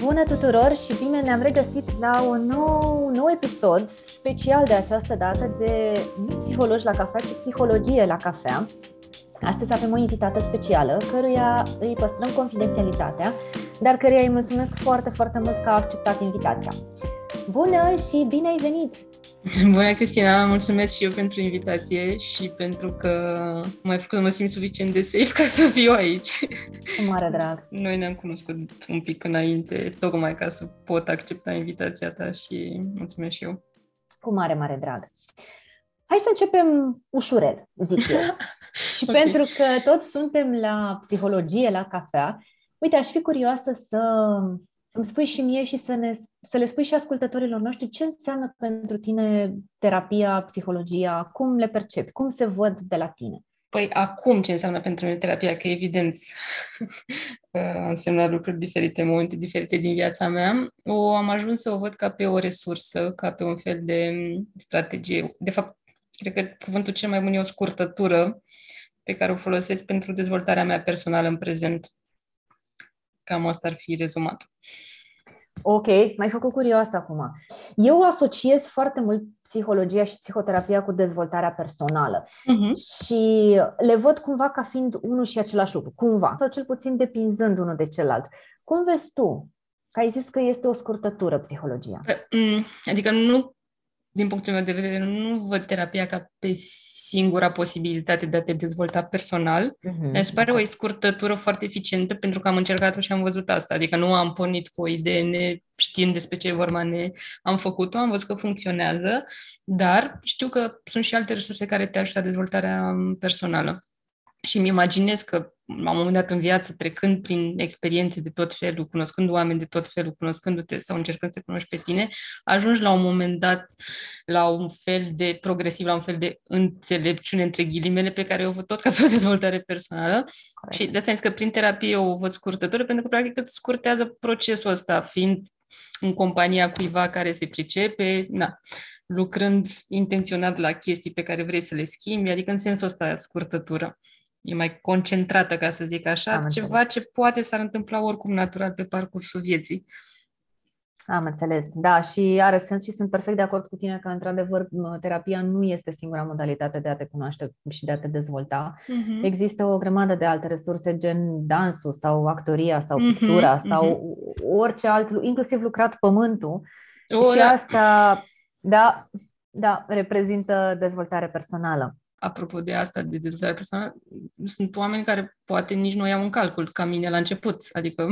Bună tuturor și bine ne-am regăsit la un nou, nou episod special de această dată de nu psihologi la cafea, ci psihologie la cafea. Astăzi avem o invitată specială, căruia îi păstrăm confidențialitatea, dar căruia îi mulțumesc foarte, foarte mult că a acceptat invitația. Bună și bine ai venit! Bună, Cristina! Mulțumesc și eu pentru invitație și pentru că m-ai făcut să mă simt suficient de safe ca să fiu aici. Cu mare drag! Noi ne-am cunoscut un pic înainte, tocmai ca să pot accepta invitația ta și mulțumesc și eu. Cu mare, mare drag! Hai să începem ușurel, zic eu. și okay. pentru că toți suntem la psihologie, la cafea, uite, aș fi curioasă să îmi spui și mie și să, ne, să le spui și ascultătorilor noștri ce înseamnă pentru tine terapia, psihologia, cum le percepi, cum se văd de la tine. Păi acum ce înseamnă pentru mine terapia? Că evident a însemnat lucruri diferite, momente diferite din viața mea. O am ajuns să o văd ca pe o resursă, ca pe un fel de strategie. De fapt, cred că cuvântul cel mai bun e o scurtătură pe care o folosesc pentru dezvoltarea mea personală în prezent. Cam asta ar fi rezumat. Ok, m-ai făcut curioasă acum. Eu asociez foarte mult psihologia și psihoterapia cu dezvoltarea personală uh-huh. și le văd cumva ca fiind unul și același lucru, cumva, sau cel puțin depinzând unul de celălalt. Cum vezi tu? Că ai zis că este o scurtătură psihologia. Mm, adică nu din punctul meu de vedere, nu văd terapia ca pe singura posibilitate de a te dezvolta personal. Uh-huh. Mi se pare o scurtătură foarte eficientă pentru că am încercat-o și am văzut asta. Adică nu am pornit cu o idee ne știind despre ce vorba, ne am făcut-o, am văzut că funcționează, dar știu că sunt și alte resurse care te ajută la dezvoltarea personală. Și îmi imaginez că la un moment dat în viață, trecând prin experiențe de tot felul, cunoscând oameni de tot felul, cunoscându-te sau încercând să te cunoști pe tine, ajungi la un moment dat la un fel de progresiv, la un fel de înțelepciune între ghilimele pe care o văd tot ca pe o dezvoltare personală. Corect. Și de asta că prin terapie eu o văd scurtătură, pentru că practic îți scurtează procesul ăsta, fiind în compania cuiva care se pricepe, na, lucrând intenționat la chestii pe care vrei să le schimbi, adică în sensul ăsta scurtătură e mai concentrată, ca să zic așa, Am ceva înțeles. ce poate s-ar întâmpla oricum natural pe parcursul vieții. Am înțeles, da, și are sens și sunt perfect de acord cu tine că, într-adevăr, terapia nu este singura modalitate de a te cunoaște și de a te dezvolta. Uh-huh. Există o grămadă de alte resurse, gen dansul sau actoria sau mhm, pictura uh-huh, sau uh-huh. orice alt, inclusiv lucrat pământul. Oh, și da. asta, da, da, reprezintă dezvoltare personală apropo de asta, de dezvoltare personală, sunt oameni care poate nici nu iau în calcul, ca mine la început, adică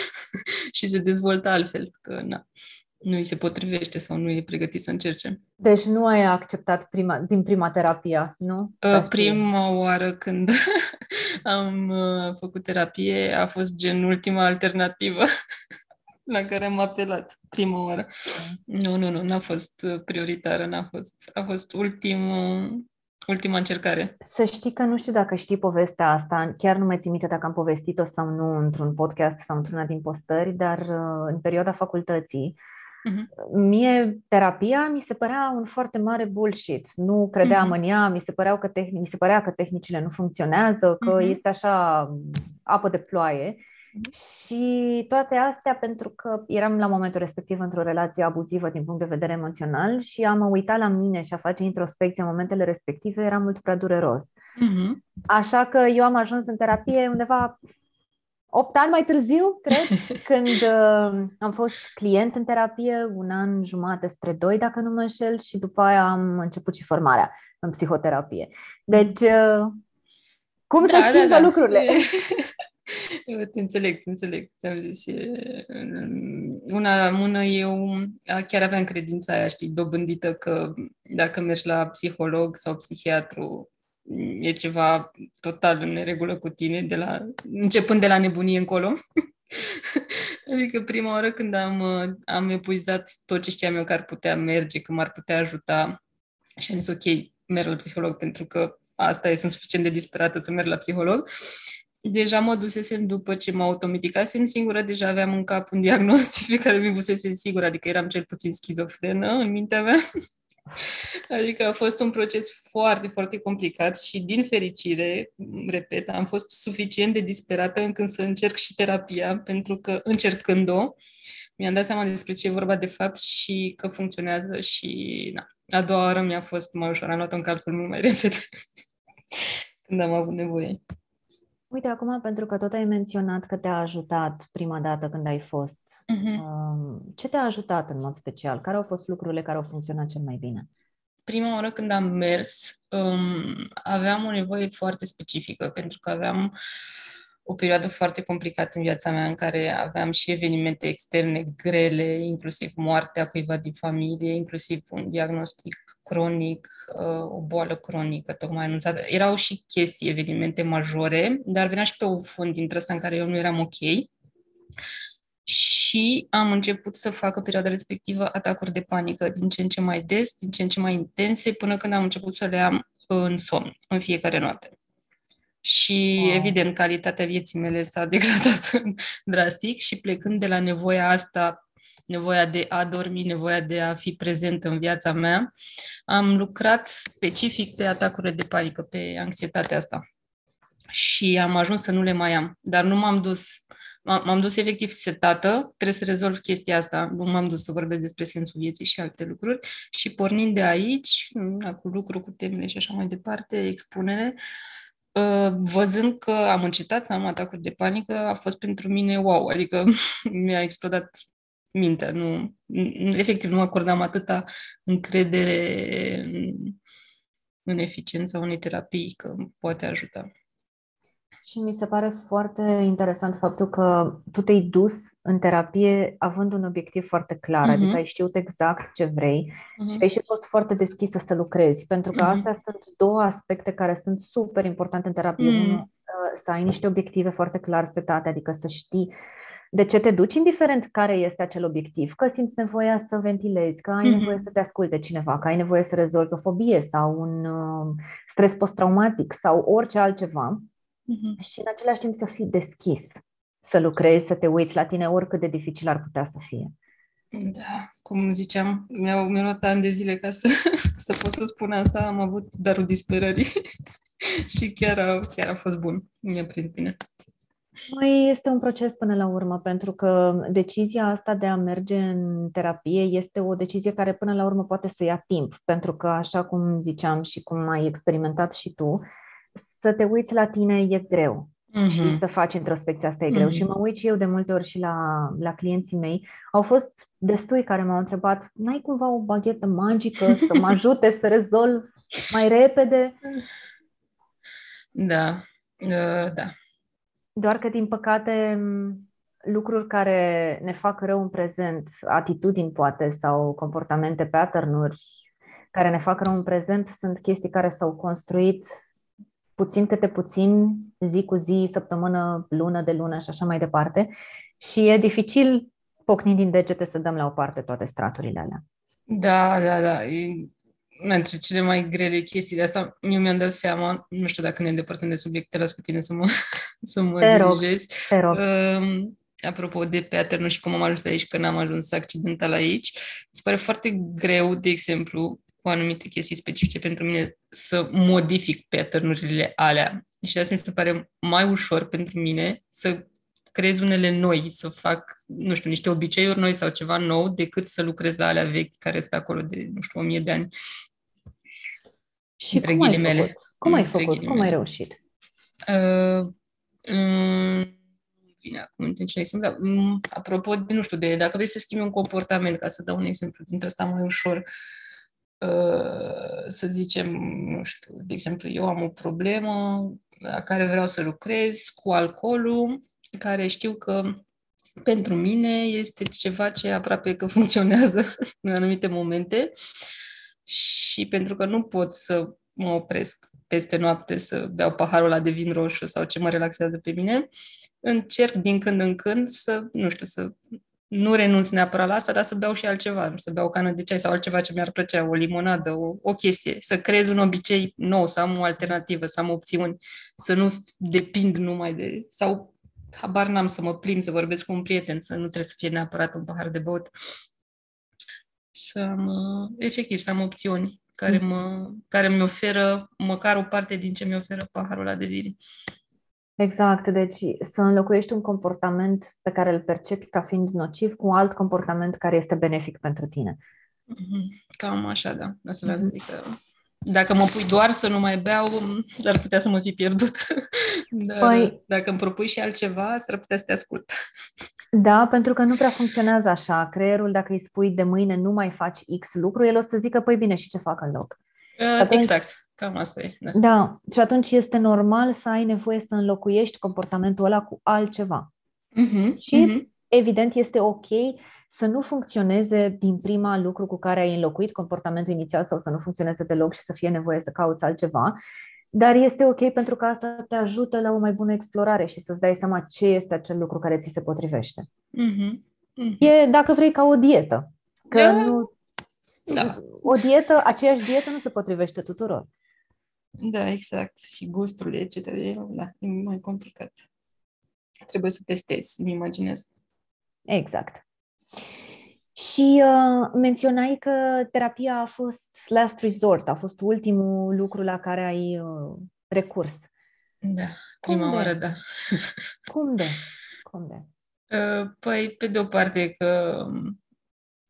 și se dezvoltă altfel, că na, nu îi se potrivește sau nu e pregătit să încerce. Deci nu ai acceptat prima, din prima terapie, nu? Uh, prima oară când am uh, făcut terapie a fost gen ultima alternativă la care am apelat prima oară. Nu, nu, nu, n-a fost prioritară, n-a fost. A fost ultimul ultima încercare. Să știi că nu știu dacă știi povestea asta, chiar nu mai țin minte dacă am povestit-o sau nu într-un podcast sau într-una din postări, dar uh, în perioada facultății, uh-huh. mie terapia mi se părea un foarte mare bullshit. Nu credeam uh-huh. în ea, mi se, păreau că tehn- mi se părea că tehnicile nu funcționează, că uh-huh. este așa apă de ploaie. Și toate astea pentru că eram la momentul respectiv într-o relație abuzivă din punct de vedere emoțional și am uitat la mine și a face introspecție în momentele respective era mult prea dureros. Uh-huh. Așa că eu am ajuns în terapie undeva 8 ani mai târziu, cred, când uh, am fost client în terapie, un an jumate spre doi, dacă nu mă înșel, și după aia am început și formarea în psihoterapie. Deci, uh, cum da, se schimbă da, da. lucrurile? Eu te înțeleg, te înțeleg. Ți-am zis, una la mână eu chiar aveam credința aia, știi, dobândită că dacă mergi la psiholog sau psihiatru, e ceva total în neregulă cu tine, de la, începând de la nebunie încolo. adică prima oară când am, am epuizat tot ce știam eu că ar putea merge, că m-ar putea ajuta și am zis ok, merg la psiholog pentru că asta e, sunt suficient de disperată să merg la psiholog deja mă dusesem după ce mă automedicasem singură, deja aveam în cap un diagnostic pe care mi fusese sigur, adică eram cel puțin schizofrenă în mintea mea. Adică a fost un proces foarte, foarte complicat și din fericire, repet, am fost suficient de disperată încât să încerc și terapia, pentru că încercând-o, mi-am dat seama despre ce e vorba de fapt și că funcționează și na, a doua oară mi-a fost mai ușor, am luat un calcul mult mai repede când am avut nevoie. Uite, acum, pentru că tot ai menționat că te-a ajutat prima dată când ai fost, uh-huh. ce te-a ajutat în mod special? Care au fost lucrurile care au funcționat cel mai bine? Prima oară când am mers, um, aveam o nevoie foarte specifică, pentru că aveam o perioadă foarte complicată în viața mea, în care aveam și evenimente externe grele, inclusiv moartea cuiva din familie, inclusiv un diagnostic cronic, uh, o boală cronică tocmai anunțată. Erau și chestii, evenimente majore, dar venea și pe un fond dintre ăsta în care eu nu eram ok. Și am început să fac în perioada respectivă atacuri de panică din ce în ce mai des, din ce în ce mai intense, până când am început să le am în somn, în fiecare noapte și, wow. evident, calitatea vieții mele s-a degradat drastic și plecând de la nevoia asta, nevoia de a dormi, nevoia de a fi prezent în viața mea, am lucrat specific pe atacurile de panică, pe anxietatea asta. Și am ajuns să nu le mai am. Dar nu m-am dus m-am dus efectiv setată, trebuie să rezolv chestia asta, nu m-am dus să vorbesc despre sensul vieții și alte lucruri și pornind de aici, cu lucru, cu temele și așa mai departe, expunere, Uh, văzând că am încetat să am atacuri de panică, a fost pentru mine wow, adică mi-a explodat mintea. Nu, efectiv, nu acordam atâta încredere în, în eficiența unei terapii că poate ajuta. Și mi se pare foarte interesant faptul că tu te-ai dus în terapie având un obiectiv foarte clar, uh-huh. adică ai știut exact ce vrei uh-huh. și ai și fost foarte deschisă să lucrezi, pentru că uh-huh. astea sunt două aspecte care sunt super importante în terapie. Uh-huh. Unul, uh, să ai niște obiective foarte clar setate, adică să știi de ce te duci, indiferent care este acel obiectiv, că simți nevoia să ventilezi, că ai uh-huh. nevoie să te asculte cineva, că ai nevoie să rezolvi o fobie sau un uh, stres post-traumatic sau orice altceva uh-huh. și în același timp să fii deschis, să lucrezi, să te uiți la tine oricât de dificil ar putea să fie. Da, cum ziceam, mi-au, mi-au luat ani de zile ca să, să pot să spun asta. Am avut darul disperării și chiar a, chiar a fost bun. Mi-a prins bine. Mai este un proces până la urmă, pentru că decizia asta de a merge în terapie este o decizie care până la urmă poate să ia timp, pentru că, așa cum ziceam și cum ai experimentat și tu, să te uiți la tine e greu. Uh-huh. Și să faci introspecția asta e greu. Uh-huh. Și mă uit și eu de multe ori și la, la clienții mei. Au fost destui care m-au întrebat, n-ai cumva o baghetă magică să mă ajute să rezolv mai repede? Da, uh, da. Doar că, din păcate, lucruri care ne fac rău în prezent, atitudini poate sau comportamente, pattern care ne fac rău în prezent, sunt chestii care s-au construit puțin câte puțin, zi cu zi, săptămână, lună de lună și așa mai departe. Și e dificil, pocnind din degete, să dăm la o parte toate straturile alea. Da, da, da. E între cele mai grele chestii de asta, eu mi-am dat seama, nu știu dacă ne îndepărtăm de subiect, las pe tine să mă, să mă te dirijezi. Rog, te rog. Uh, apropo de pattern și cum am ajuns aici, că n-am ajuns accidental aici, se pare foarte greu, de exemplu, cu anumite chestii specifice pentru mine să modific pattern alea. Și asta mi se pare mai ușor pentru mine să creez unele noi, să fac, nu știu, niște obiceiuri noi sau ceva nou, decât să lucrez la alea vechi care sunt acolo de, nu știu, o mie de ani. Și cum ai făcut? Cum ai făcut? Cum ai reușit? Uh, um, vine acum în ce exemplu. Um, apropo de, nu știu, de dacă vrei să schimbi un comportament, ca să dau un exemplu dintre asta mai ușor, uh, Uh, să zicem, nu știu, de exemplu, eu am o problemă la care vreau să lucrez cu alcoolul, care știu că pentru mine este ceva ce aproape că funcționează în anumite momente și pentru că nu pot să mă opresc peste noapte să beau paharul ăla de vin roșu sau ce mă relaxează pe mine, încerc din când în când să, nu știu, să nu renunț neapărat la asta, dar să beau și altceva, să beau o cană de ceai sau altceva ce mi-ar plăcea, o limonadă, o, o chestie, să creez un obicei nou, să am o alternativă, să am opțiuni, să nu depind numai de... sau habar n-am să mă plim, să vorbesc cu un prieten, să nu trebuie să fie neapărat un pahar de băut. Să am, efectiv, să am opțiuni care, mm. mă, care mi oferă măcar o parte din ce mi oferă paharul ăla de vin. Exact, deci să înlocuiești un comportament pe care îl percepi ca fiind nociv cu un alt comportament care este benefic pentru tine. Mm-hmm. Cam așa, da. Asta vreau să zic că dacă mă pui doar să nu mai beau, ar putea să mă fi pierdut. Dar păi, dacă îmi propui și altceva, s-ar putea să te ascult. Da, pentru că nu prea funcționează așa. Creierul, dacă îi spui de mâine nu mai faci X lucru, el o să zică, păi bine, și ce fac în loc? Uh, atunci, exact, cam asta e. Da. da, și atunci este normal să ai nevoie să înlocuiești comportamentul ăla cu altceva. Uh-huh, și, uh-huh. evident, este ok să nu funcționeze din prima lucru cu care ai înlocuit comportamentul inițial sau să nu funcționeze deloc și să fie nevoie să cauți altceva. Dar este ok pentru că asta te ajută la o mai bună explorare și să-ți dai seama ce este acel lucru care ți se potrivește. Mm-hmm. Mm-hmm. E, dacă vrei, ca o dietă. Că da. nu, da. o dietă, aceeași dietă nu se potrivește tuturor. Da, exact. Și gustul, etc. Da, e mai complicat. Trebuie să testezi, îmi imaginez. Exact. Și uh, menționai că terapia a fost last resort, a fost ultimul lucru la care ai uh, recurs. Da, prima Cum oară, de? da. Cum de? Cum de? Uh, păi, pe de o parte că um,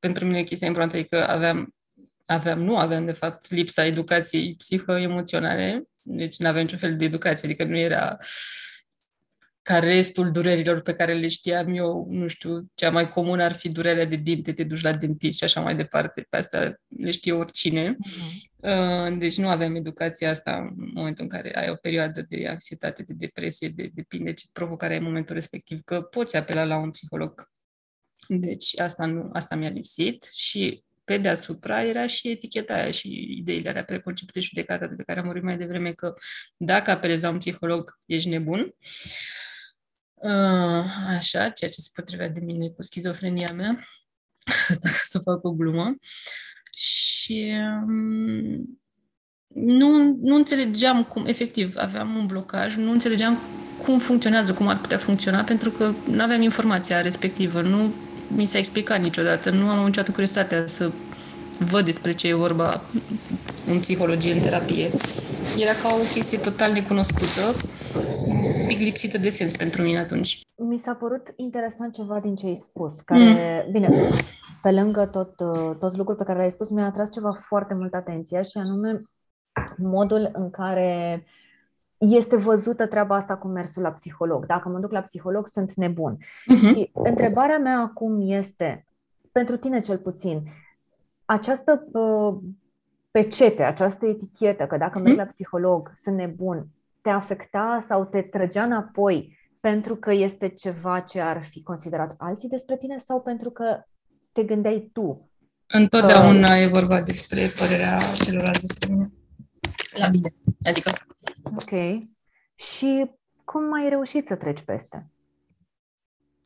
pentru mine chestia importantă e că aveam, aveam, nu aveam de fapt lipsa educației psihoemoționale, deci nu aveam niciun fel de educație, adică nu era uh, ca restul durerilor pe care le știam eu, nu știu, cea mai comună ar fi durerea de dinte, te duci la dentist și așa mai departe. Pe asta le știe oricine. Uh-huh. Deci nu aveam educația asta în momentul în care ai o perioadă de anxietate, de depresie, de, depinde ce provocare ai în momentul respectiv, că poți apela la un psiholog. Deci asta, nu, asta mi-a lipsit și pe deasupra era și eticheta aia și ideile alea preconcepute și judecata de pe care am vorbit mai devreme că dacă apelezi la un psiholog, ești nebun. Uh, Uh, așa, ceea ce se potrivea de mine cu schizofrenia mea. Asta ca să fac o glumă. Și um, nu, nu înțelegeam cum, efectiv, aveam un blocaj, nu înțelegeam cum funcționează, cum ar putea funcționa, pentru că nu aveam informația respectivă, nu mi s-a explicat niciodată, nu am niciodată curiozitatea să văd despre ce e vorba în psihologie, în terapie. Era ca o chestie total necunoscută pic lipsită de sens pentru mine atunci. Mi s-a părut interesant ceva din ce ai spus, care, mm. bine, pe lângă tot, tot lucrul pe care l-ai spus, mi-a atras ceva foarte mult atenția și anume modul în care este văzută treaba asta cu mersul la psiholog. Dacă mă duc la psiholog, sunt nebun. Uh-huh. Și întrebarea mea acum este, pentru tine cel puțin, această uh, pecete, această etichetă, că dacă uh-huh. merg la psiholog, sunt nebun, te afecta sau te trăgea înapoi pentru că este ceva ce ar fi considerat alții despre tine sau pentru că te gândeai tu? Întotdeauna că... e vorba despre părerea celorlalți despre mine. La bine. Adică. Ok. Și cum ai reușit să treci peste?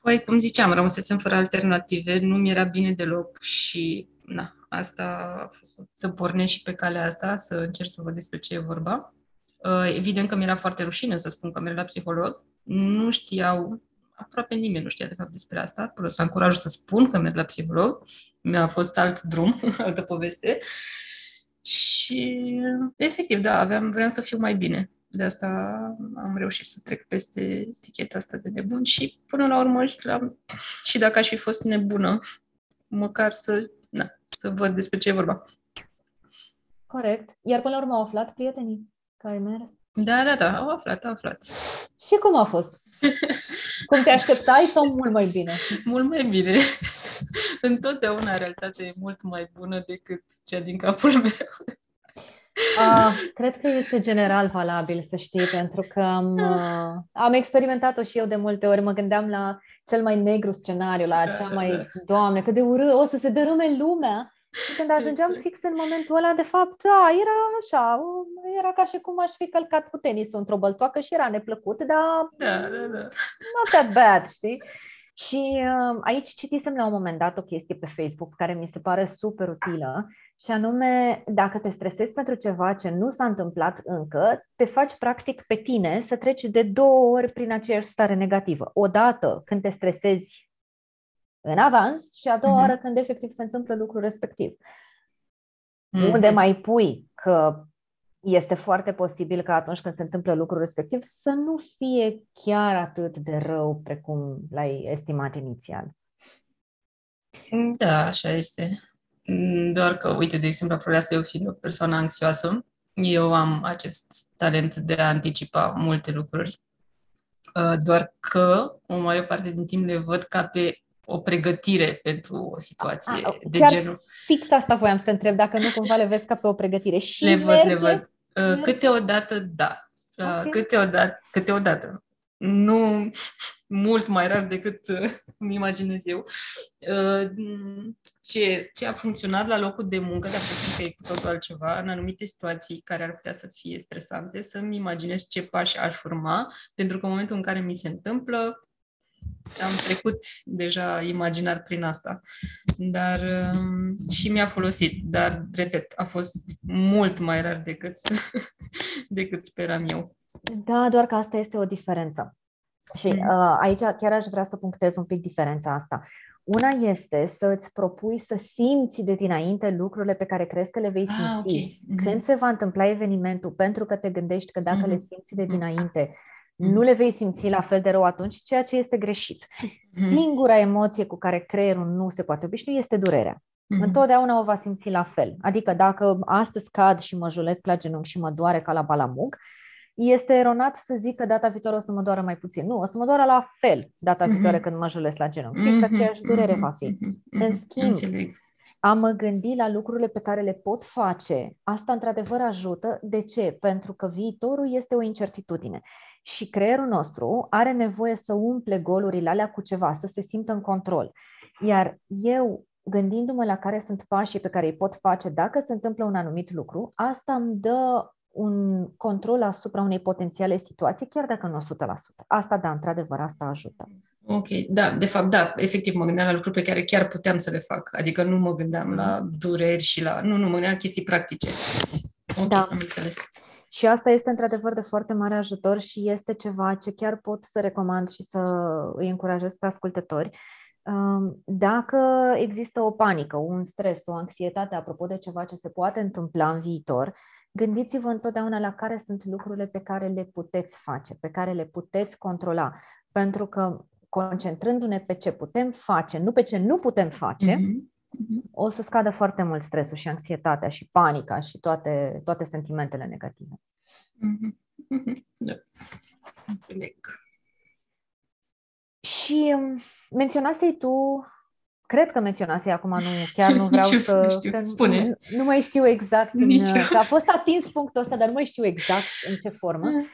Păi, cum ziceam, rămăsesem fără alternative, nu mi era bine deloc și na, asta a făcut să pornesc și pe calea asta, să încerc să văd despre ce e vorba. Uh, evident că mi-era foarte rușine să spun că merg la psiholog. Nu știau, aproape nimeni nu știa de fapt despre asta, până să am curajul să spun că merg la psiholog. Mi-a fost alt drum, altă poveste. Și, efectiv, da, aveam, vreau să fiu mai bine. De asta am reușit să trec peste eticheta asta de nebun și, până la urmă, și, la, și dacă aș fi fost nebună, măcar să, na, să văd despre ce e vorba. Corect. Iar până la urmă au aflat prietenii? că ai mers? Da, da, da, au aflat, au aflat. Și cum a fost? Cum te așteptai sau mult mai bine? Mult mai bine. Întotdeauna realitatea e mult mai bună decât cea din capul meu. Uh, cred că este general valabil, să știi, pentru că am, uh, am experimentat-o și eu de multe ori. Mă gândeam la cel mai negru scenariu, la cea mai, doamne, cât de urât, o să se dărâme lumea. Și când ajungeam exact. fix în momentul ăla, de fapt, da, era așa, era ca și cum aș fi călcat cu tenisul într-o băltoacă și era neplăcut, dar da, da, da. not that bad, știi? Și uh, aici citisem la un moment dat o chestie pe Facebook care mi se pare super utilă și anume, dacă te stresezi pentru ceva ce nu s-a întâmplat încă, te faci practic pe tine să treci de două ori prin aceeași stare negativă. Odată când te stresezi în avans și a doua uh-huh. oară când efectiv se întâmplă lucrul respectiv. Mm-hmm. Unde mai pui că este foarte posibil că atunci când se întâmplă lucrul respectiv să nu fie chiar atât de rău precum l-ai estimat inițial. Da, așa este. Doar că, uite, de exemplu, să eu fiind o persoană anxioasă, eu am acest talent de a anticipa multe lucruri, uh, doar că o mare parte din timp le văd ca pe o pregătire pentru o situație a, de chiar genul. Fix asta voiam să te întreb, dacă nu cumva le vezi ca pe o pregătire. Și le văd, merge? le văd. Uh, câteodată, da. Uh, okay. Câteodată, câteodată. Nu mult mai rar decât uh, îmi imaginez eu. Uh, ce, ce a funcționat la locul de muncă, dar că e cu totul altceva, în anumite situații care ar putea să fie stresante, să-mi imaginez ce pași aș urma, pentru că în momentul în care mi se întâmplă, am trecut deja imaginar prin asta. Dar um, și mi-a folosit. Dar, repet, a fost mult mai rar decât, decât speram eu. Da, doar că asta este o diferență. Și mm. uh, aici chiar aș vrea să punctez un pic diferența asta. Una este să îți propui să simți de dinainte lucrurile pe care crezi că le vei ah, simți. Ah, okay. mm-hmm. Când se va întâmpla evenimentul, pentru că te gândești că dacă mm-hmm. le simți de mm-hmm. dinainte, mm-hmm. Nu le vei simți la fel de rău atunci, ceea ce este greșit. Mm-hmm. Singura emoție cu care creierul nu se poate obișnui este durerea. Mm-hmm. Întotdeauna o va simți la fel. Adică dacă astăzi cad și mă julesc la genunchi și mă doare ca la balamug, este eronat să zic că data viitoare o să mă doară mai puțin. Nu, o să mă doară la fel data mm-hmm. viitoare când mă julesc la genunchi. Fix mm-hmm. aceeași durere mm-hmm. va fi. Mm-hmm. În schimb, Înțeleg. a mă gândi la lucrurile pe care le pot face, asta într-adevăr ajută. De ce? Pentru că viitorul este o incertitudine. Și creierul nostru are nevoie să umple golurile alea cu ceva, să se simtă în control. Iar eu, gândindu-mă la care sunt pașii pe care îi pot face dacă se întâmplă un anumit lucru, asta îmi dă un control asupra unei potențiale situații, chiar dacă nu 100%. Asta, da, într-adevăr, asta ajută. Ok, da, de fapt, da, efectiv mă gândeam la lucruri pe care chiar puteam să le fac. Adică nu mă gândeam la dureri și la... Nu, nu, mă gândeam la chestii practice. Ok, da. am înțeles. Și asta este într-adevăr de foarte mare ajutor și este ceva ce chiar pot să recomand și să îi încurajez pe ascultători. Um, dacă există o panică, un stres, o anxietate apropo de ceva ce se poate întâmpla în viitor, Gândiți-vă întotdeauna la care sunt lucrurile pe care le puteți face, pe care le puteți controla. Pentru că concentrându-ne pe ce putem face, nu pe ce nu putem face, mm-hmm. o să scadă foarte mult stresul și anxietatea și panica și toate, toate sentimentele negative. Mm-hmm. Da. Înțeleg. Și um, menționasei tu Cred că menționase acum, nu, chiar nu vreau știu, să... Știu. Că Spune. Nu, nu mai știu exact. În, că a fost atins punctul ăsta, dar nu mai știu exact în ce formă. Mm.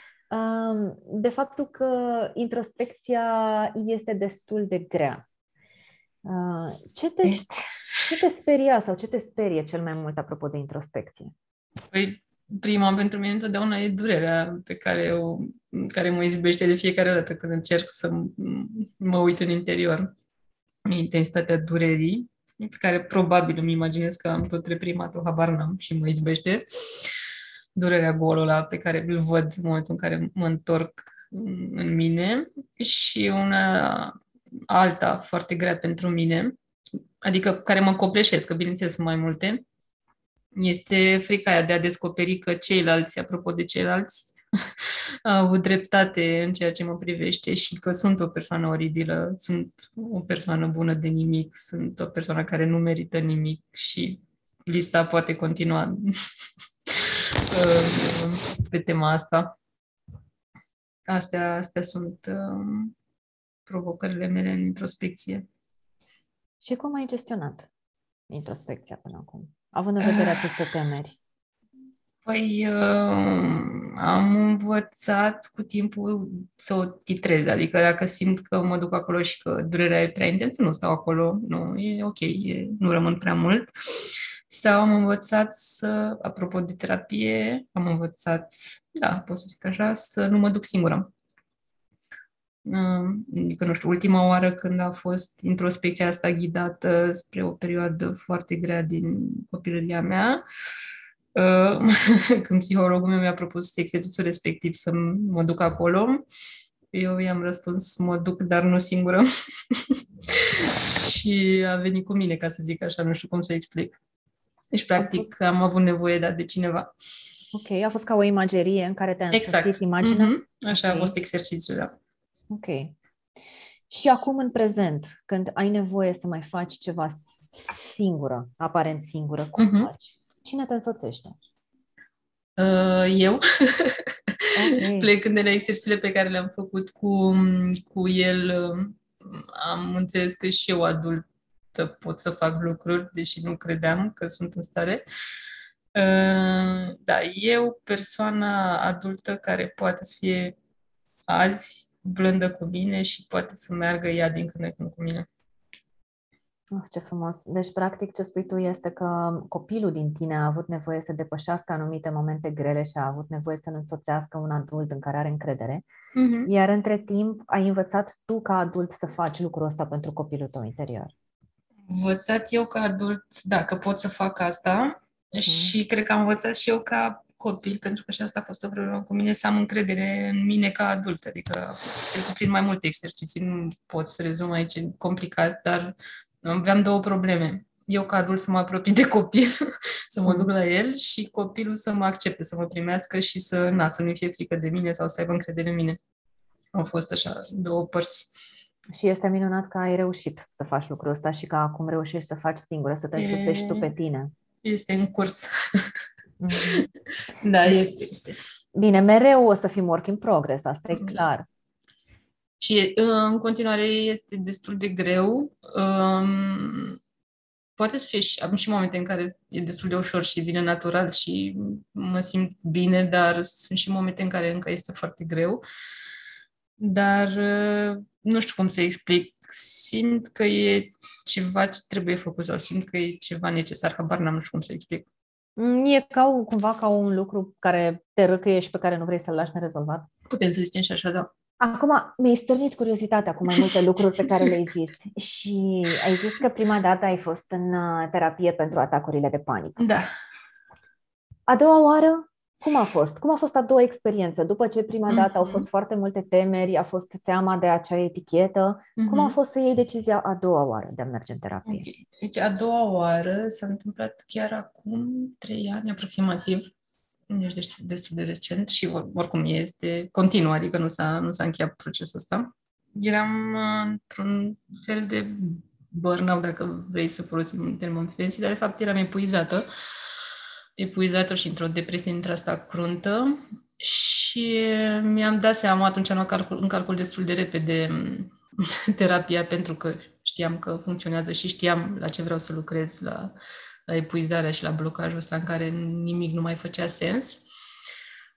De faptul că introspecția este destul de grea. Ce te, este. ce te speria sau ce te sperie cel mai mult apropo de introspecție? Păi, prima pentru mine întotdeauna e durerea pe care, o, care mă izbește de fiecare dată când încerc să mă uit în interior intensitatea durerii, pe care probabil îmi imaginez că am tot reprimat-o, habar n-am și mă izbește. Durerea golul ăla pe care îl văd în momentul în care mă întorc în mine și una alta foarte grea pentru mine, adică care mă copleșesc, că bineînțeles sunt mai multe, este frica aia de a descoperi că ceilalți, apropo de ceilalți, a avut dreptate în ceea ce mă privește și că sunt o persoană oribilă, sunt o persoană bună de nimic, sunt o persoană care nu merită nimic și lista poate continua pe tema asta. Astea, astea sunt um, provocările mele în introspecție. Și cum ai gestionat introspecția până acum, având în vedere aceste temeri? Păi uh, am învățat cu timpul să o titrez, adică dacă simt că mă duc acolo și că durerea e prea intensă, nu stau acolo, nu, e ok, e, nu rămân prea mult. Sau am învățat să, apropo de terapie, am învățat, da, pot să zic așa, să nu mă duc singură. Uh, adică, nu știu, ultima oară când a fost introspecția asta ghidată spre o perioadă foarte grea din copilăria mea, Uh, când psihologul meu mi-a propus exercițiul respectiv să mă duc acolo, eu i-am răspuns, mă duc, dar nu singură. și a venit cu mine, ca să zic așa, nu știu cum să explic. Deci, practic, fost... am avut nevoie da, de cineva. Ok, a fost ca o imagerie în care te-a exact. imaginea? Mm-hmm. Așa okay. a fost exercițiul, da. Ok. Și acum, în prezent, când ai nevoie să mai faci ceva singură, aparent singură, cum mm-hmm. faci? Cine te însoțește? Uh, eu. Okay. Plecând de la exercițiile pe care le-am făcut cu, cu el, am înțeles că și eu adultă pot să fac lucruri, deși nu credeam că sunt în stare. Uh, da, eu, persoana adultă care poate să fie azi blândă cu mine și poate să meargă ea din când în când cu mine. Oh, ce frumos! Deci, practic, ce spui tu este că copilul din tine a avut nevoie să depășească anumite momente grele și a avut nevoie să-l însoțească un adult în care are încredere, mm-hmm. iar între timp ai învățat tu ca adult să faci lucrul ăsta pentru copilul tău interior. Învățat eu ca adult, da, că pot să fac asta mm-hmm. și cred că am învățat și eu ca copil, pentru că și asta a fost o problemă cu mine, să am încredere în mine ca adult. Adică trecut prin mai multe exerciții, nu pot să rezum aici, e complicat, dar aveam două probleme. Eu ca adult să mă apropii de copil, să mă duc la el și copilul să mă accepte, să mă primească și să, na, să nu fie frică de mine sau să aibă încredere în mine. Au fost așa două părți. Și este minunat că ai reușit să faci lucrul ăsta și că acum reușești să faci singură, să te însuțești tu pe tine. Este în curs. Mm-hmm. da, este, este. Bine, mereu o să fim work in progress, asta e mm-hmm. clar. Și uh, în continuare este destul de greu. Um, poate să fie și, am și momente în care e destul de ușor și vine natural și mă simt bine, dar sunt și momente în care încă este foarte greu. Dar uh, nu știu cum să explic. Simt că e ceva ce trebuie făcut sau simt că e ceva necesar, habar n-am, nu știu cum să explic. Mm, e ca un, cumva ca un lucru care te răcăie și pe care nu vrei să-l lași nerezolvat? Putem să zicem și așa, da. Acum, mi-ai stârnit curiozitatea cu mai multe lucruri pe care le-ai zis și ai zis că prima dată ai fost în uh, terapie pentru atacurile de panică. Da. A doua oară, cum a fost? Cum a fost a doua experiență? După ce prima mm-hmm. dată au fost foarte multe temeri, a fost teama de acea etichetă, mm-hmm. cum a fost să iei decizia a doua oară de a merge în terapie? Okay. Deci a doua oară s-a întâmplat chiar acum trei ani aproximativ deci destul de recent și oricum este continuă, adică nu s-a, nu s-a încheiat procesul ăsta. Eram uh, într-un fel de burnout, dacă vrei să folosim un termen fancy, dar de fapt eram epuizată, epuizată și într-o depresie între asta cruntă și mi-am dat seama, atunci am luat calcul, în calcul destul de repede terapia pentru că știam că funcționează și știam la ce vreau să lucrez, la la epuizarea și la blocajul ăsta în care nimic nu mai făcea sens.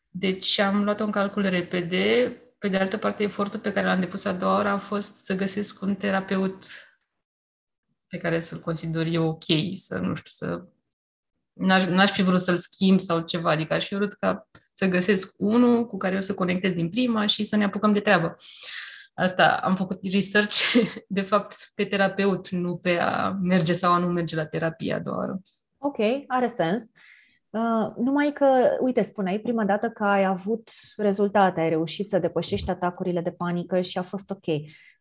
Deci am luat un calcul repede. Pe de altă parte, efortul pe care l-am depus a doua oră a fost să găsesc un terapeut pe care să-l consider eu ok, să, nu știu, să... N-aș, n-aș fi vrut să-l schimb sau ceva, adică aș fi vrut ca să găsesc unul cu care eu să conectez din prima și să ne apucăm de treabă. Asta am făcut research, de fapt, pe terapeut, nu pe a merge sau a nu merge la terapie a doua oră. Ok, are sens. Uh, numai că, uite, spuneai prima dată că ai avut rezultate, ai reușit să depășești atacurile de panică și a fost ok.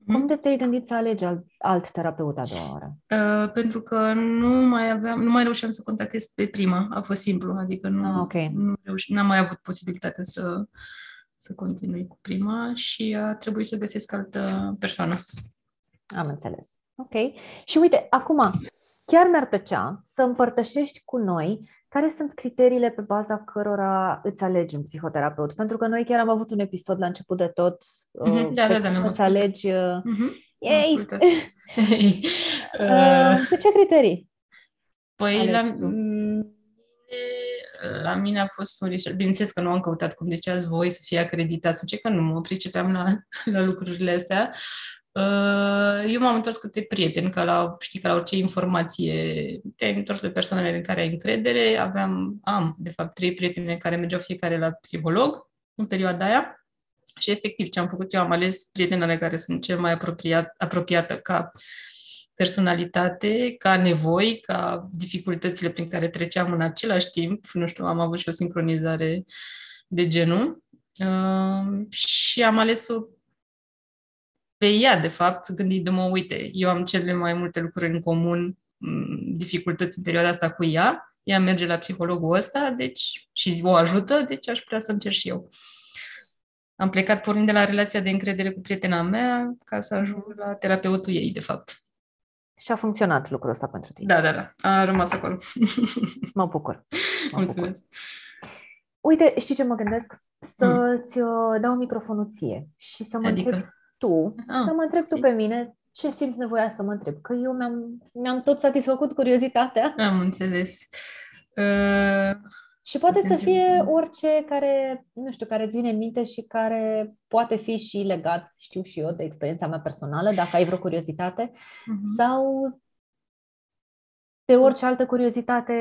Cum mm. de ți-ai gândit să alegi alt, alt terapeut a doua oră? Uh, pentru că nu mai aveam, nu mai reușeam să contactez pe prima, a fost simplu, adică nu, ah, okay. nu reuș- n-am mai avut posibilitatea să, să continui cu prima și a trebuit să găsesc altă persoană. Am înțeles. Ok. Și uite, acum, chiar mi-ar plăcea să împărtășești cu noi care sunt criteriile pe baza cărora îți alegi un psihoterapeut? Pentru că noi chiar am avut un episod la început de tot. Mm-hmm, da, da, da, îți alegi. Mm-hmm. Ei! uh, cu ce criterii? Păi, la, la mine a fost un research. Bineînțeles că nu am căutat cum ziceați voi să fie acreditați, ce că nu mă pricepeam la, la lucrurile astea. Uh, eu m-am întors câte prieteni, că la, știi, că la orice informație te-ai întors pe persoanele în care ai încredere. Aveam, am, de fapt, trei prieteni care mergeau fiecare la psiholog în perioada aia. Și efectiv, ce am făcut eu, am ales prietenele care sunt cel mai apropiat, apropiată ca personalitate, ca nevoi, ca dificultățile prin care treceam în același timp. Nu știu, am avut și o sincronizare de genul. Uh, și am ales-o pe ea, de fapt, gândindu-mă, uite, eu am cele mai multe lucruri în comun, mm, dificultăți în perioada asta cu ea, ea merge la psihologul ăsta deci, și o ajută, deci aș putea să încerc și eu. Am plecat pornind de la relația de încredere cu prietena mea ca să ajung la terapeutul ei, de fapt. Și a funcționat lucrul ăsta pentru tine. Da, da, da. A rămas acolo. Mă bucur. Mă Mulțumesc. Bucur. Uite, știi ce mă gândesc? Să-ți mm. dau microfonul ție și să mă adică? întreb tu, ah, să mă întreb tu pe mine ce simți nevoia să mă întreb. Că eu mi-am, mi-am tot satisfăcut curiozitatea. Am înțeles. Uh, și poate să fie orice care, nu știu, care îți vine în minte și care poate fi și legat, știu și eu, de experiența mea personală, dacă ai vreo curiozitate, uh-huh. sau de orice altă curiozitate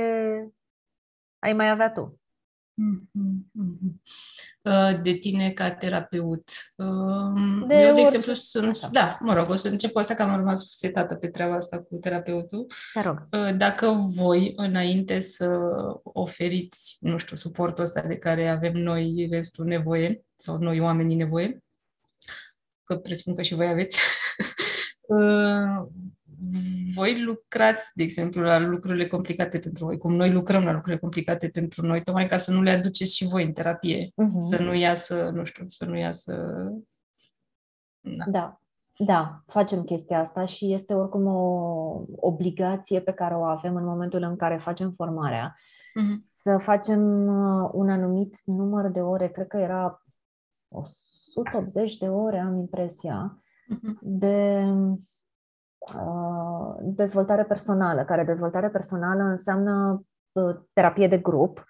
ai mai avea tu. Mm-hmm. Uh, de tine ca terapeut. Um, de eu, de exemplu, sunt... Așa. Da, mă rog, o să încep asta că am rămas setată pe treaba asta cu terapeutul. Te rog. Uh, dacă voi, înainte să oferiți, nu știu, suportul ăsta de care avem noi restul nevoie, sau noi oamenii nevoie, că presupun că și voi aveți, uh, voi lucrați, de exemplu, la lucrurile complicate pentru voi, cum noi lucrăm la lucrurile complicate pentru noi, tocmai ca să nu le aduceți și voi în terapie, uh-huh. să nu iasă, nu știu, să nu iasă... Da. da. Da, facem chestia asta și este oricum o obligație pe care o avem în momentul în care facem formarea. Uh-huh. Să facem uh, un anumit număr de ore, cred că era 180 de ore, am impresia, uh-huh. de Uh, dezvoltare personală, care dezvoltare personală înseamnă uh, terapie de grup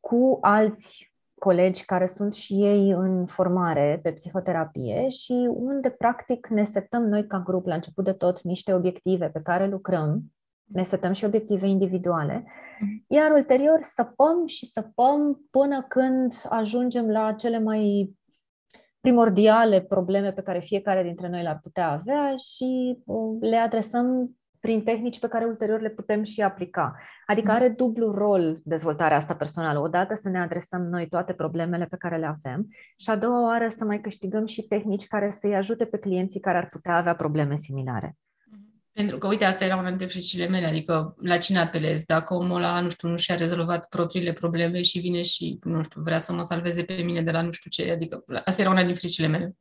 cu alți colegi care sunt și ei în formare pe psihoterapie și unde practic ne setăm noi ca grup la început de tot niște obiective pe care lucrăm, ne setăm și obiective individuale, mhm. iar ulterior săpăm și săpăm până când ajungem la cele mai primordiale probleme pe care fiecare dintre noi le-ar putea avea și uh, le adresăm prin tehnici pe care ulterior le putem și aplica. Adică are dublu rol dezvoltarea asta personală. Odată să ne adresăm noi toate problemele pe care le avem și a doua oară să mai câștigăm și tehnici care să-i ajute pe clienții care ar putea avea probleme similare. Pentru că, uite, asta era una dintre fricile mele, adică la cine apelez? Dacă omul ăla, nu știu, nu și-a rezolvat propriile probleme și vine și, nu știu, vrea să mă salveze pe mine de la nu știu ce, adică asta era una din fricile mele.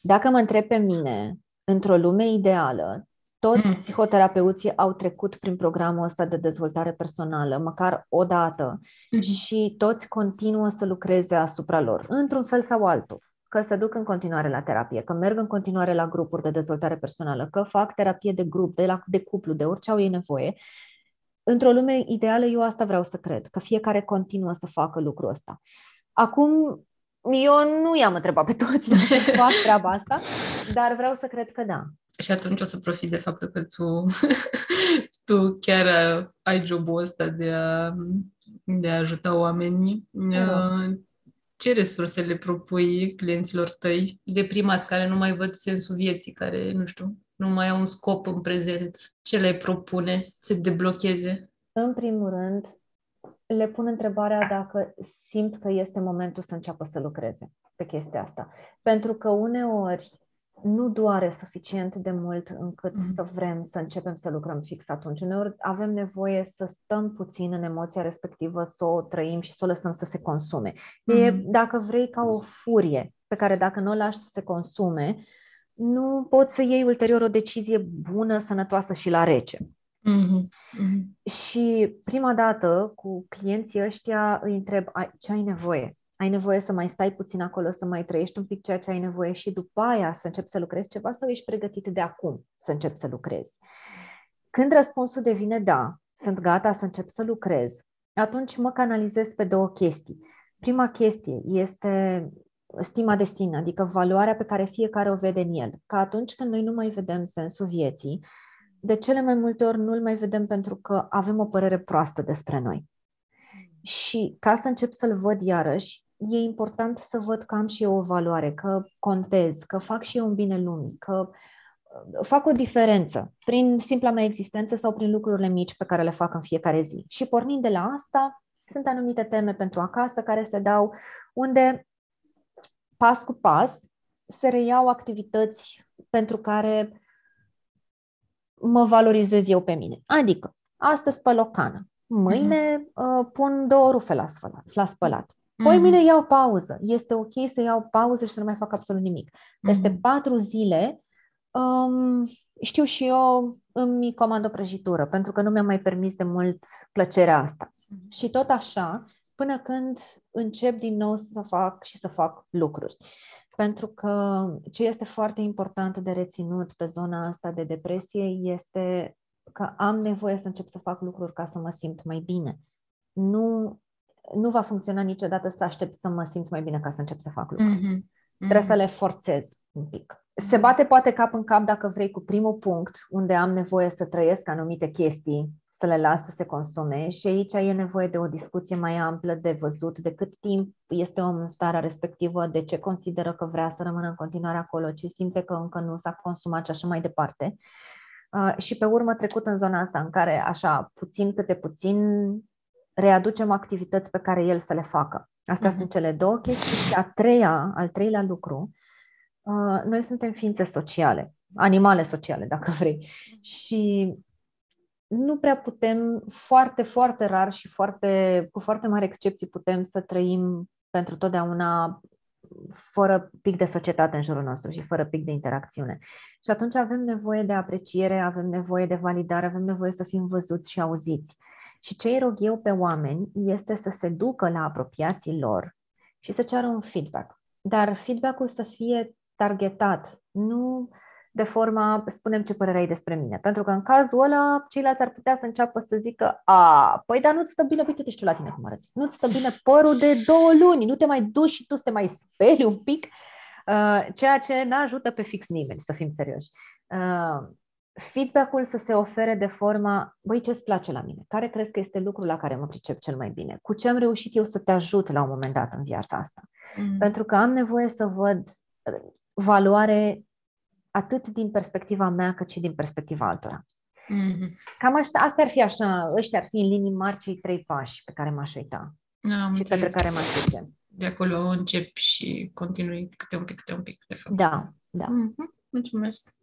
Dacă mă întreb pe mine, într-o lume ideală, toți mm. psihoterapeuții au trecut prin programul ăsta de dezvoltare personală, măcar o dată, mm. și toți continuă să lucreze asupra lor, într-un fel sau altul că se duc în continuare la terapie, că merg în continuare la grupuri de dezvoltare personală, că fac terapie de grup, de, la, de cuplu, de orice au ei nevoie. Într-o lume ideală, eu asta vreau să cred, că fiecare continuă să facă lucrul ăsta. Acum, eu nu i-am întrebat pe toți să fac treaba asta, dar vreau să cred că da. Și atunci o să profit de faptul că tu, tu chiar ai jobul ăsta de a, de a ajuta oamenii ce resurse le propui clienților tăi, deprimați, care nu mai văd sensul vieții, care, nu știu, nu mai au un scop în prezent? Ce le propune să deblocheze? În primul rând, le pun întrebarea dacă simt că este momentul să înceapă să lucreze pe chestia asta. Pentru că uneori nu doare suficient de mult încât mm-hmm. să vrem să începem să lucrăm fix atunci. Uneori avem nevoie să stăm puțin în emoția respectivă, să o trăim și să o lăsăm să se consume. Mm-hmm. E, dacă vrei, ca o furie pe care dacă nu o lași să se consume, nu poți să iei ulterior o decizie bună, sănătoasă și la rece. Mm-hmm. Mm-hmm. Și prima dată cu clienții ăștia îi întreb ce ai nevoie ai nevoie să mai stai puțin acolo, să mai trăiești un pic ceea ce ai nevoie și după aia să începi să lucrezi ceva sau ești pregătit de acum să începi să lucrezi? Când răspunsul devine da, sunt gata să încep să lucrez, atunci mă canalizez pe două chestii. Prima chestie este stima de sine, adică valoarea pe care fiecare o vede în el. Că atunci când noi nu mai vedem sensul vieții, de cele mai multe ori nu-l mai vedem pentru că avem o părere proastă despre noi. Și ca să încep să-l văd iarăși, e important să văd că am și eu o valoare, că contez, că fac și eu un bine lumii, că uh, fac o diferență prin simpla mea existență sau prin lucrurile mici pe care le fac în fiecare zi. Și pornind de la asta, sunt anumite teme pentru acasă care se dau unde pas cu pas se reiau activități pentru care mă valorizez eu pe mine. Adică, astăzi spăl o cană, Mâine uh, pun două rufe la spălat. La spălat. Poi mine iau pauză. Este ok să iau pauză și să nu mai fac absolut nimic. Peste mm-hmm. patru zile um, știu și eu îmi comand o prăjitură, pentru că nu mi-am mai permis de mult plăcerea asta. Mm-hmm. Și tot așa, până când încep din nou să fac și să fac lucruri. Pentru că ce este foarte important de reținut pe zona asta de depresie este că am nevoie să încep să fac lucruri ca să mă simt mai bine. Nu, nu va funcționa niciodată să aștept să mă simt mai bine ca să încep să fac lucruri. Mm-hmm. Mm-hmm. Trebuie să le forțez un pic. Se bate poate cap în cap dacă vrei cu primul punct, unde am nevoie să trăiesc anumite chestii, să le las să se consume și aici e nevoie de o discuție mai amplă de văzut de cât timp este omul în starea respectivă, de ce consideră că vrea să rămână în continuare acolo, ce simte că încă nu s-a consumat și așa mai departe. Uh, și pe urmă trecut în zona asta în care așa puțin câte puțin readucem activități pe care el să le facă. Astea uh-huh. sunt cele două chestii. Și a treia, al treilea lucru, uh, noi suntem ființe sociale, animale sociale, dacă vrei. Și nu prea putem, foarte, foarte rar și foarte, cu foarte mari excepții putem să trăim pentru totdeauna fără pic de societate în jurul nostru și fără pic de interacțiune. Și atunci avem nevoie de apreciere, avem nevoie de validare, avem nevoie să fim văzuți și auziți. Și ce îi rog eu pe oameni este să se ducă la apropiații lor și să ceară un feedback. Dar feedback-ul să fie targetat, nu de forma, spunem ce părere ai despre mine. Pentru că în cazul ăla, ceilalți ar putea să înceapă să zică, a, păi dar nu-ți stă bine, uite-te și tu la tine cum arăți, nu-ți stă bine părul de două luni, nu te mai duci și tu să te mai speli un pic, uh, ceea ce nu ajută pe fix nimeni, să fim serioși. Uh, feedback-ul să se ofere de forma, băi, ce-ți place la mine? Care crezi că este lucrul la care mă pricep cel mai bine? Cu ce am reușit eu să te ajut la un moment dat în viața asta? Mm. Pentru că am nevoie să văd valoare atât din perspectiva mea, cât și din perspectiva altora. Mm-hmm. Cam asta, asta ar fi așa, ăștia ar fi în linii mari cei trei pași pe care m-aș uita Am și înțeles. pe care m-aș uite. De acolo încep și continui câte un pic, câte un pic, de fapt. Da, da. Mm-hmm. Mulțumesc.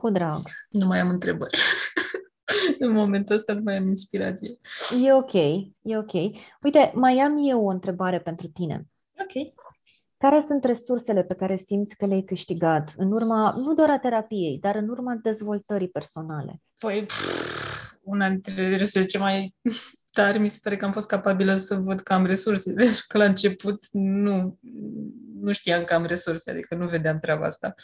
Cu drag. Nu mai am întrebări. în momentul ăsta nu mai am inspirație. E ok, e ok. Uite, mai am eu o întrebare pentru tine. Ok. Care sunt resursele pe care simți că le-ai câștigat în urma, nu doar a terapiei, dar în urma dezvoltării personale? Păi, pff, una dintre resursele ce mai tare mi se pare că am fost capabilă să văd că am resurse, pentru că la început nu, nu știam că am resurse, adică nu vedeam treaba asta.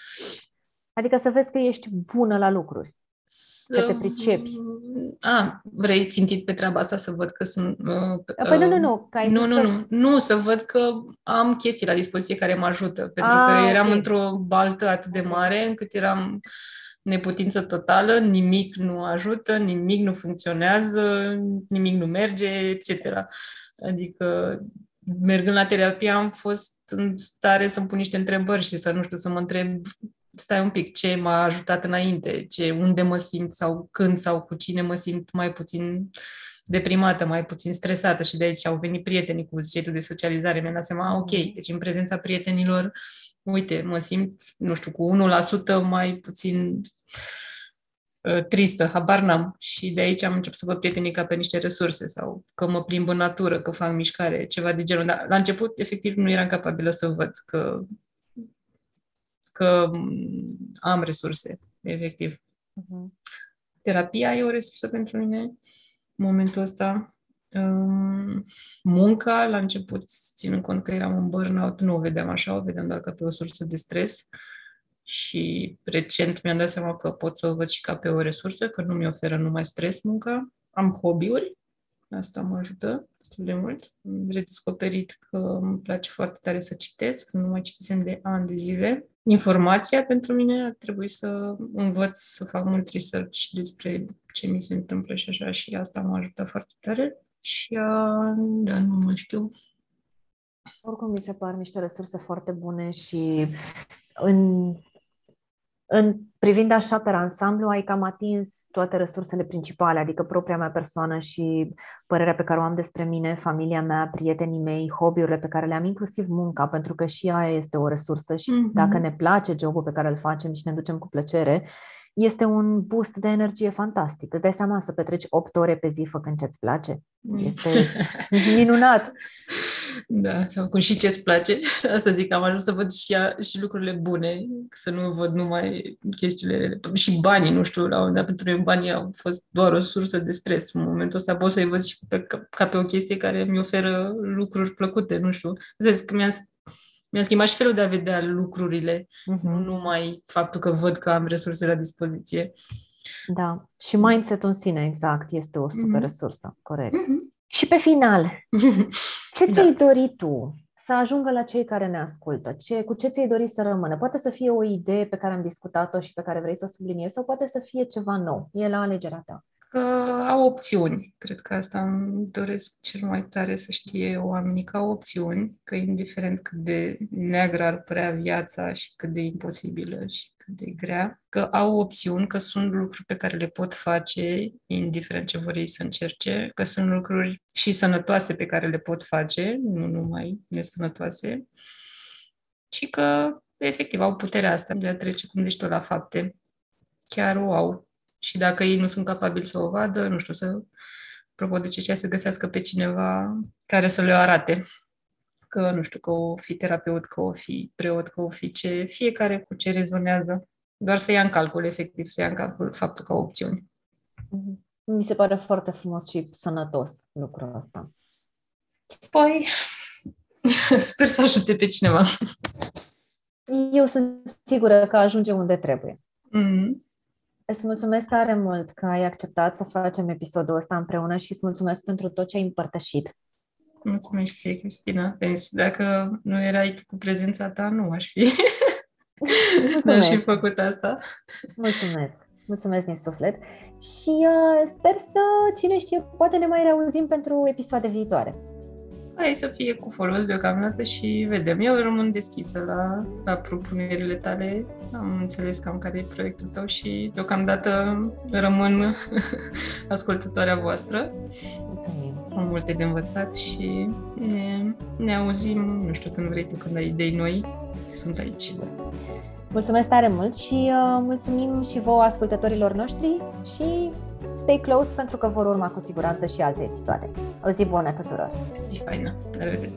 Adică să vezi că ești bună la lucruri. Să... Că te pricepi. A, vrei țintit pe treaba asta să văd că sunt... Uh, păi nu, nu, nu. Că ai nu, nu, că... nu. Nu, să văd că am chestii la dispoziție care mă ajută. Pentru A, că eram okay. într-o baltă atât de mare încât eram neputință totală, nimic nu ajută, nimic nu funcționează, nimic nu merge, etc. Adică mergând la terapie am fost în stare să-mi pun niște întrebări și să, nu știu, să mă întreb stai un pic, ce m-a ajutat înainte, ce, unde mă simt sau când sau cu cine mă simt mai puțin deprimată, mai puțin stresată și de aici au venit prietenii cu zicetul de socializare. Mi-am dat seama, ok, mm. deci în prezența prietenilor, uite, mă simt, nu știu, cu 1% mai puțin uh, tristă, habar n-am. Și de aici am început să văd prietenii ca pe niște resurse sau că mă plimb în natură, că fac mișcare, ceva de genul. Dar la început, efectiv, nu eram capabilă să văd că că am resurse, efectiv. Uh-huh. Terapia e o resursă pentru mine în momentul ăsta. Um, munca, la început, ținând cont că eram în burnout, nu o vedeam așa, o vedeam doar ca pe o sursă de stres. Și recent mi-am dat seama că pot să o văd și ca pe o resursă, că nu mi oferă numai stres munca. Am hobby-uri, asta mă ajută destul de mult. Am redescoperit că îmi place foarte tare să citesc, nu mai citisem de ani de zile informația pentru mine, ar trebui să învăț să fac mult research despre ce mi se întâmplă și așa și asta m-a ajutat foarte tare. Și, da, nu mai știu. Oricum mi se par niște resurse foarte bune și în în privind așa pe ansamblu, ai cam atins toate resursele principale, adică propria mea persoană și părerea pe care o am despre mine, familia mea, prietenii mei, hobby-urile pe care le am, inclusiv munca, pentru că și aia este o resursă și mm-hmm. dacă ne place jobul pe care îl facem și ne ducem cu plăcere, este un boost de energie fantastic. Îți dai seama să petreci 8 ore pe zi făcând ce-ți place? Este minunat! Da, acum și ce-ți place. Asta zic, am ajuns să văd și, a, și lucrurile bune, să nu văd numai chestiile și banii, nu știu, la un dat pentru mine banii au fost doar o sursă de stres. În momentul ăsta pot să-i văd și pe, ca pe o chestie care mi oferă lucruri plăcute, nu știu. Zic că mi-am mi-a schimbat și felul de a vedea lucrurile, uh-huh. nu numai faptul că văd că am resurse la dispoziție. Da, și mindset-ul în sine, exact, este o super uh-huh. resursă, corect. Uh-huh. Și pe final, ce ți-ai da. dorit tu să ajungă la cei care ne ascultă? Ce, cu ce ți-ai dorit să rămână? Poate să fie o idee pe care am discutat-o și pe care vrei să o subliniezi sau poate să fie ceva nou. E la alegerea ta că au opțiuni. Cred că asta îmi doresc cel mai tare să știe oamenii că au opțiuni, că indiferent cât de neagră ar părea viața și cât de imposibilă și cât de grea, că au opțiuni, că sunt lucruri pe care le pot face, indiferent ce vor ei să încerce, că sunt lucruri și sănătoase pe care le pot face, nu numai nesănătoase, și că efectiv au puterea asta de a trece, cum zici tu, la fapte. Chiar o au și dacă ei nu sunt capabili să o vadă, nu știu, să apropo de ce să găsească pe cineva care să le arate. Că, nu știu, că o fi terapeut, că o fi preot, că o fi ce, fiecare cu ce rezonează. Doar să ia în calcul, efectiv, să ia în calcul faptul că au opțiuni. Mhm. Mi se pare foarte frumos și sănătos lucrul ăsta. Păi, sper să ajute pe cineva. Eu sunt sigură că ajunge unde trebuie. Mm-hmm. Îți mulțumesc tare mult că ai acceptat să facem episodul ăsta împreună și îți mulțumesc pentru tot ce ai împărtășit. Mulțumesc ție, Cristina. Dacă nu erai cu prezența ta, nu aș fi. nu aș fi făcut asta. Mulțumesc. Mulțumesc din suflet și uh, sper să, cine știe, poate ne mai reauzim pentru episoade viitoare hai să fie cu folos deocamdată și vedem. Eu rămân deschisă la, la propunerile tale. Am înțeles cam care e proiectul tău și deocamdată rămân ascultătoarea voastră. Mulțumim! Am multe de învățat și ne, ne auzim, nu știu, când vrei tu, când ai idei noi, sunt aici. Mulțumesc tare mult și uh, mulțumim și vouă ascultătorilor noștri și stay close pentru că vor urma cu siguranță și alte episoade. O zi bună tuturor! Zi faină! La revedere!